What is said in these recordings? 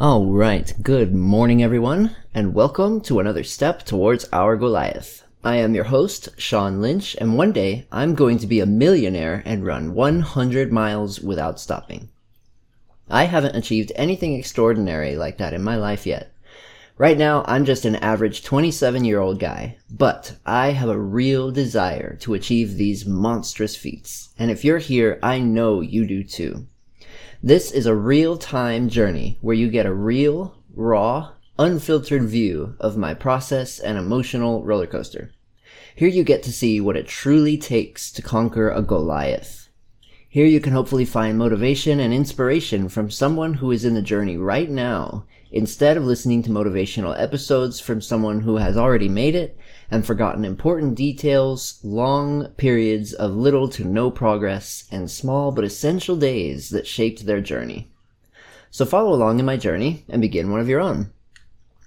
All right, good morning, everyone, and welcome to another step towards our Goliath. I am your host, Sean Lynch, and one day I'm going to be a millionaire and run 100 miles without stopping. I haven't achieved anything extraordinary like that in my life yet. Right now, I'm just an average 27 year old guy, but I have a real desire to achieve these monstrous feats. And if you're here, I know you do too. This is a real time journey where you get a real, raw, unfiltered view of my process and emotional roller coaster. Here you get to see what it truly takes to conquer a Goliath. Here you can hopefully find motivation and inspiration from someone who is in the journey right now instead of listening to motivational episodes from someone who has already made it and forgotten important details, long periods of little to no progress, and small but essential days that shaped their journey. So follow along in my journey and begin one of your own.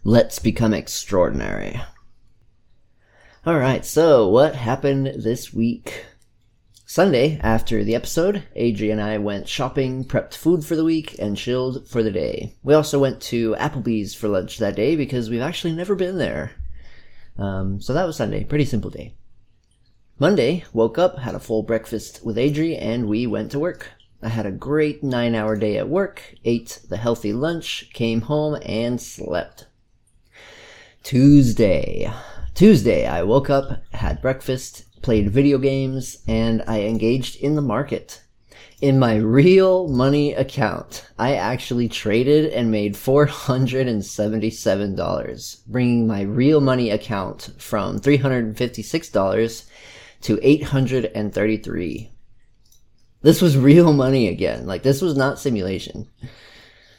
Let's become extraordinary. Alright, so what happened this week? Sunday, after the episode, Adri and I went shopping, prepped food for the week, and chilled for the day. We also went to Applebee's for lunch that day because we've actually never been there. Um, so that was Sunday. Pretty simple day. Monday, woke up, had a full breakfast with Adri, and we went to work. I had a great nine hour day at work, ate the healthy lunch, came home, and slept. Tuesday. Tuesday, I woke up, had breakfast, played video games, and I engaged in the market. In my real money account, I actually traded and made $477, bringing my real money account from $356 to 833. This was real money again. Like this was not simulation.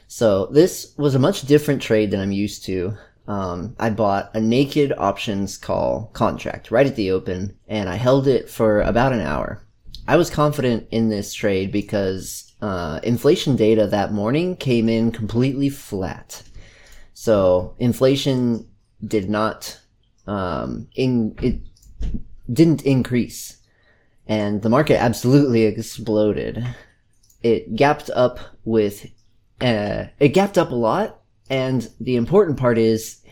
So this was a much different trade than I'm used to um, I bought a naked options call contract right at the open and I held it for about an hour. I was confident in this trade because uh, inflation data that morning came in completely flat. So inflation did not um, in it didn't increase, and the market absolutely exploded. It gapped up with uh, it gapped up a lot, and the important part is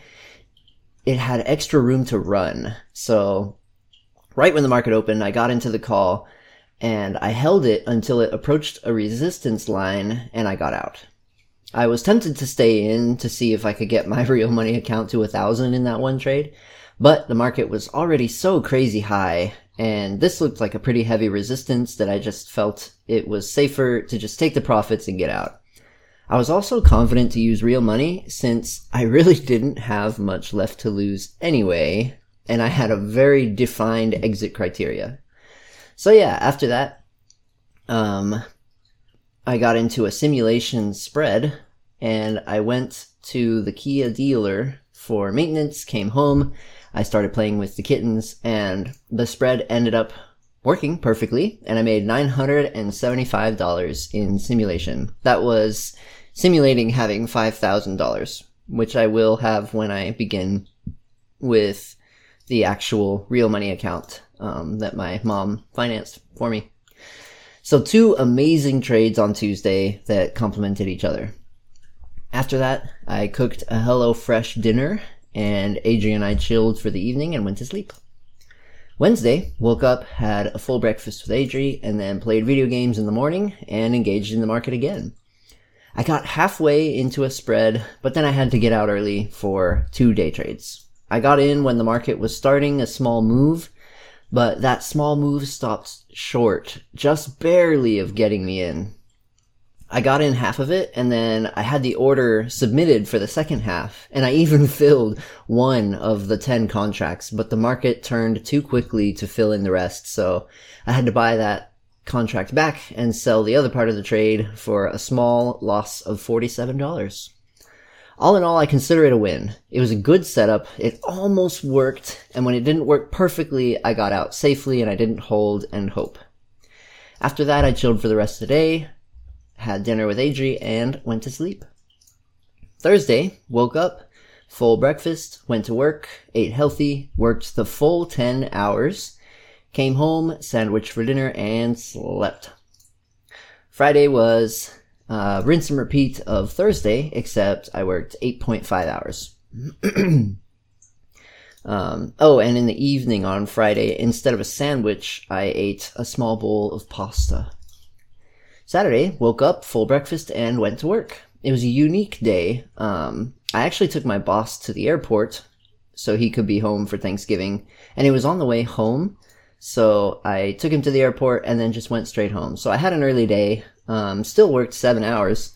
it had extra room to run. So right when the market opened, I got into the call and I held it until it approached a resistance line and I got out. I was tempted to stay in to see if I could get my real money account to a thousand in that one trade, but the market was already so crazy high and this looked like a pretty heavy resistance that I just felt it was safer to just take the profits and get out. I was also confident to use real money since I really didn't have much left to lose anyway, and I had a very defined exit criteria. So yeah, after that, um, I got into a simulation spread and I went to the Kia dealer for maintenance, came home, I started playing with the kittens and the spread ended up working perfectly and I made $975 in simulation. That was simulating having $5,000, which I will have when I begin with the actual real money account um, that my mom financed for me. So two amazing trades on Tuesday that complemented each other. After that, I cooked a Hello Fresh dinner and Adrian and I chilled for the evening and went to sleep. Wednesday, woke up, had a full breakfast with Adri, and then played video games in the morning and engaged in the market again. I got halfway into a spread, but then I had to get out early for two day trades. I got in when the market was starting a small move, but that small move stopped short, just barely of getting me in. I got in half of it and then I had the order submitted for the second half and I even filled one of the 10 contracts, but the market turned too quickly to fill in the rest. So I had to buy that contract back and sell the other part of the trade for a small loss of $47. All in all, I consider it a win. It was a good setup. It almost worked, and when it didn't work perfectly, I got out safely and I didn't hold and hope. After that, I chilled for the rest of the day, had dinner with Adri, and went to sleep. Thursday, woke up, full breakfast, went to work, ate healthy, worked the full 10 hours, Came home, sandwich for dinner, and slept. Friday was Uh, rinse and repeat of Thursday, except I worked 8.5 hours. um, oh, and in the evening on Friday, instead of a sandwich, I ate a small bowl of pasta. Saturday, woke up, full breakfast, and went to work. It was a unique day. Um, I actually took my boss to the airport so he could be home for Thanksgiving, and it was on the way home. So I took him to the airport and then just went straight home. So I had an early day. Um, still worked seven hours.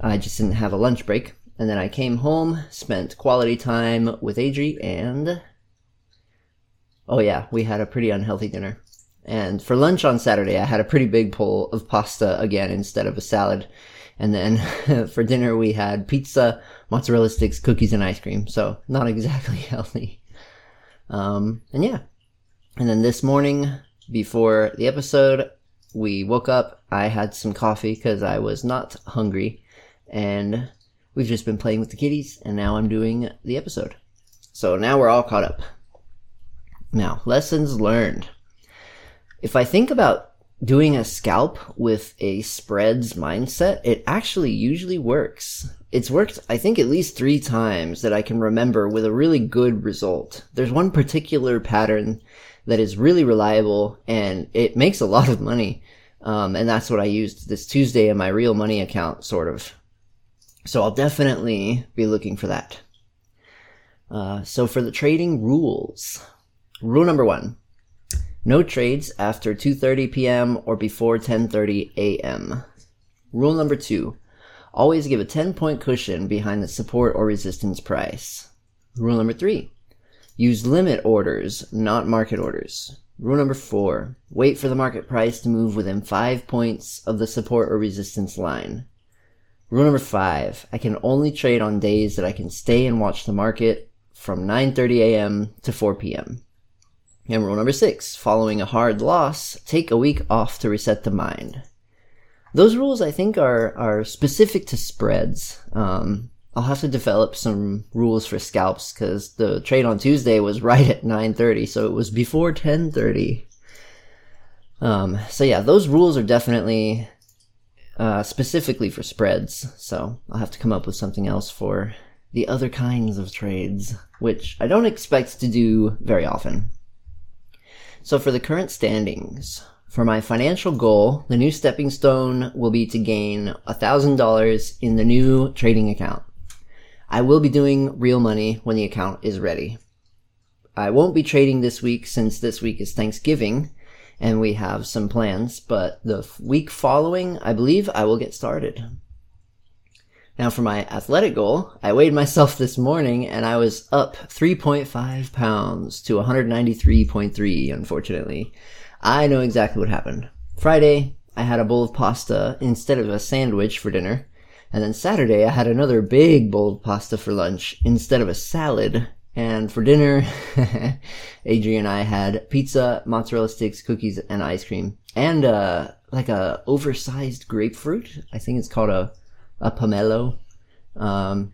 I just didn't have a lunch break. And then I came home, spent quality time with Adri, and oh yeah, we had a pretty unhealthy dinner. And for lunch on Saturday, I had a pretty big bowl of pasta again instead of a salad. And then for dinner, we had pizza, mozzarella sticks, cookies, and ice cream. So not exactly healthy. Um, and yeah. And then this morning, before the episode, we woke up. I had some coffee because I was not hungry. And we've just been playing with the kitties. And now I'm doing the episode. So now we're all caught up. Now, lessons learned. If I think about doing a scalp with a spreads mindset, it actually usually works. It's worked, I think, at least three times that I can remember with a really good result. There's one particular pattern that is really reliable and it makes a lot of money. Um, and that's what I used this Tuesday in my real money account, sort of. So I'll definitely be looking for that. Uh, so for the trading rules, rule number one, no trades after 2:30 p.m. or before 10:30 a.m. Rule number 2. Always give a 10-point cushion behind the support or resistance price. Rule number 3. Use limit orders, not market orders. Rule number 4. Wait for the market price to move within 5 points of the support or resistance line. Rule number 5. I can only trade on days that I can stay and watch the market from 9:30 a.m. to 4 p.m. And rule number six, following a hard loss, take a week off to reset the mind. Those rules, I think, are, are specific to spreads. Um, I'll have to develop some rules for scalps because the trade on Tuesday was right at 9.30, so it was before 10.30. Um, so yeah, those rules are definitely, uh, specifically for spreads. So I'll have to come up with something else for the other kinds of trades, which I don't expect to do very often. So for the current standings, for my financial goal, the new stepping stone will be to gain $1,000 in the new trading account. I will be doing real money when the account is ready. I won't be trading this week since this week is Thanksgiving and we have some plans, but the week following, I believe I will get started. Now for my athletic goal, I weighed myself this morning and I was up 3.5 pounds to 193.3, unfortunately. I know exactly what happened. Friday, I had a bowl of pasta instead of a sandwich for dinner. And then Saturday, I had another big bowl of pasta for lunch instead of a salad. And for dinner, Adrian and I had pizza, mozzarella sticks, cookies, and ice cream. And, uh, like a oversized grapefruit. I think it's called a a pomelo. Um,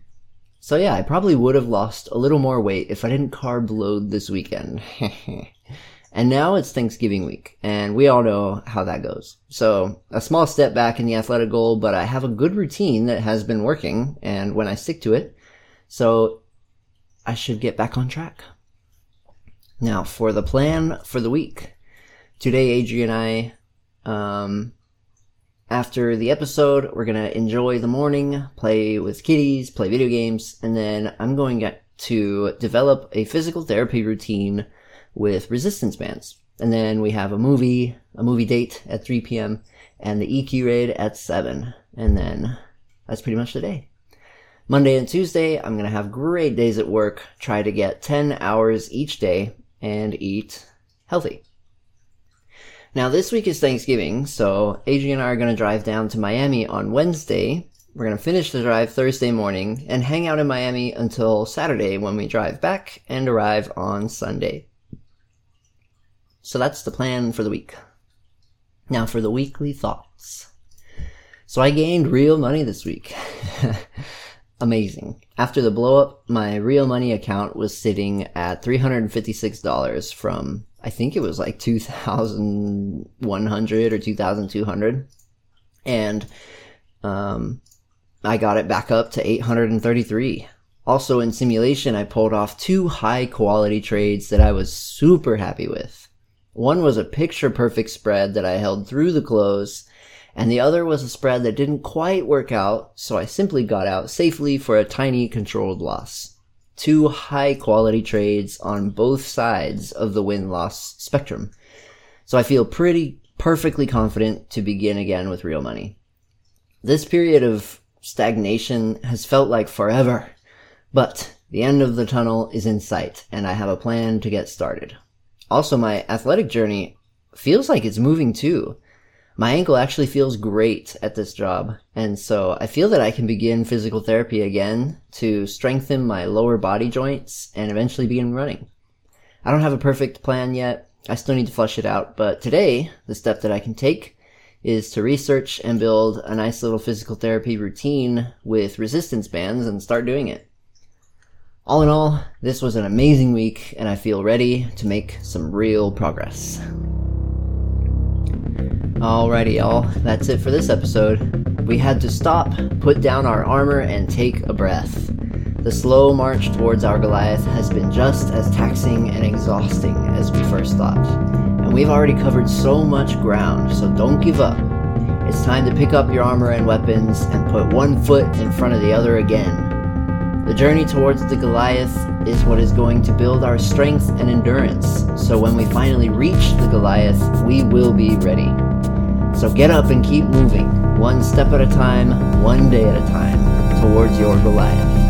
so yeah, I probably would have lost a little more weight if I didn't carb load this weekend. and now it's Thanksgiving week, and we all know how that goes. So a small step back in the athletic goal, but I have a good routine that has been working, and when I stick to it, so I should get back on track. Now for the plan for the week. Today, Adrian and I, um, after the episode, we're gonna enjoy the morning, play with kitties, play video games, and then I'm going to develop a physical therapy routine with resistance bands. And then we have a movie, a movie date at 3 p.m. and the EQ raid at 7. And then that's pretty much the day. Monday and Tuesday, I'm gonna have great days at work, try to get 10 hours each day, and eat healthy. Now, this week is Thanksgiving, so Adrian and I are going to drive down to Miami on Wednesday. We're going to finish the drive Thursday morning and hang out in Miami until Saturday when we drive back and arrive on Sunday. So that's the plan for the week. Now for the weekly thoughts. So I gained real money this week. Amazing. After the blow up, my real money account was sitting at $356 from I think it was like 2,100 or 2,200. And um, I got it back up to 833. Also in simulation, I pulled off two high quality trades that I was super happy with. One was a picture perfect spread that I held through the close, and the other was a spread that didn't quite work out, so I simply got out safely for a tiny controlled loss. Two high quality trades on both sides of the win loss spectrum. So I feel pretty perfectly confident to begin again with real money. This period of stagnation has felt like forever, but the end of the tunnel is in sight and I have a plan to get started. Also, my athletic journey feels like it's moving too. My ankle actually feels great at this job, and so I feel that I can begin physical therapy again to strengthen my lower body joints and eventually begin running. I don't have a perfect plan yet. I still need to flush it out, but today, the step that I can take is to research and build a nice little physical therapy routine with resistance bands and start doing it. All in all, this was an amazing week, and I feel ready to make some real progress. Alrighty, y'all, that's it for this episode. We had to stop, put down our armor, and take a breath. The slow march towards our Goliath has been just as taxing and exhausting as we first thought. And we've already covered so much ground, so don't give up. It's time to pick up your armor and weapons and put one foot in front of the other again. The journey towards the Goliath is what is going to build our strength and endurance, so when we finally reach the Goliath, we will be ready. So get up and keep moving, one step at a time, one day at a time, towards your Goliath.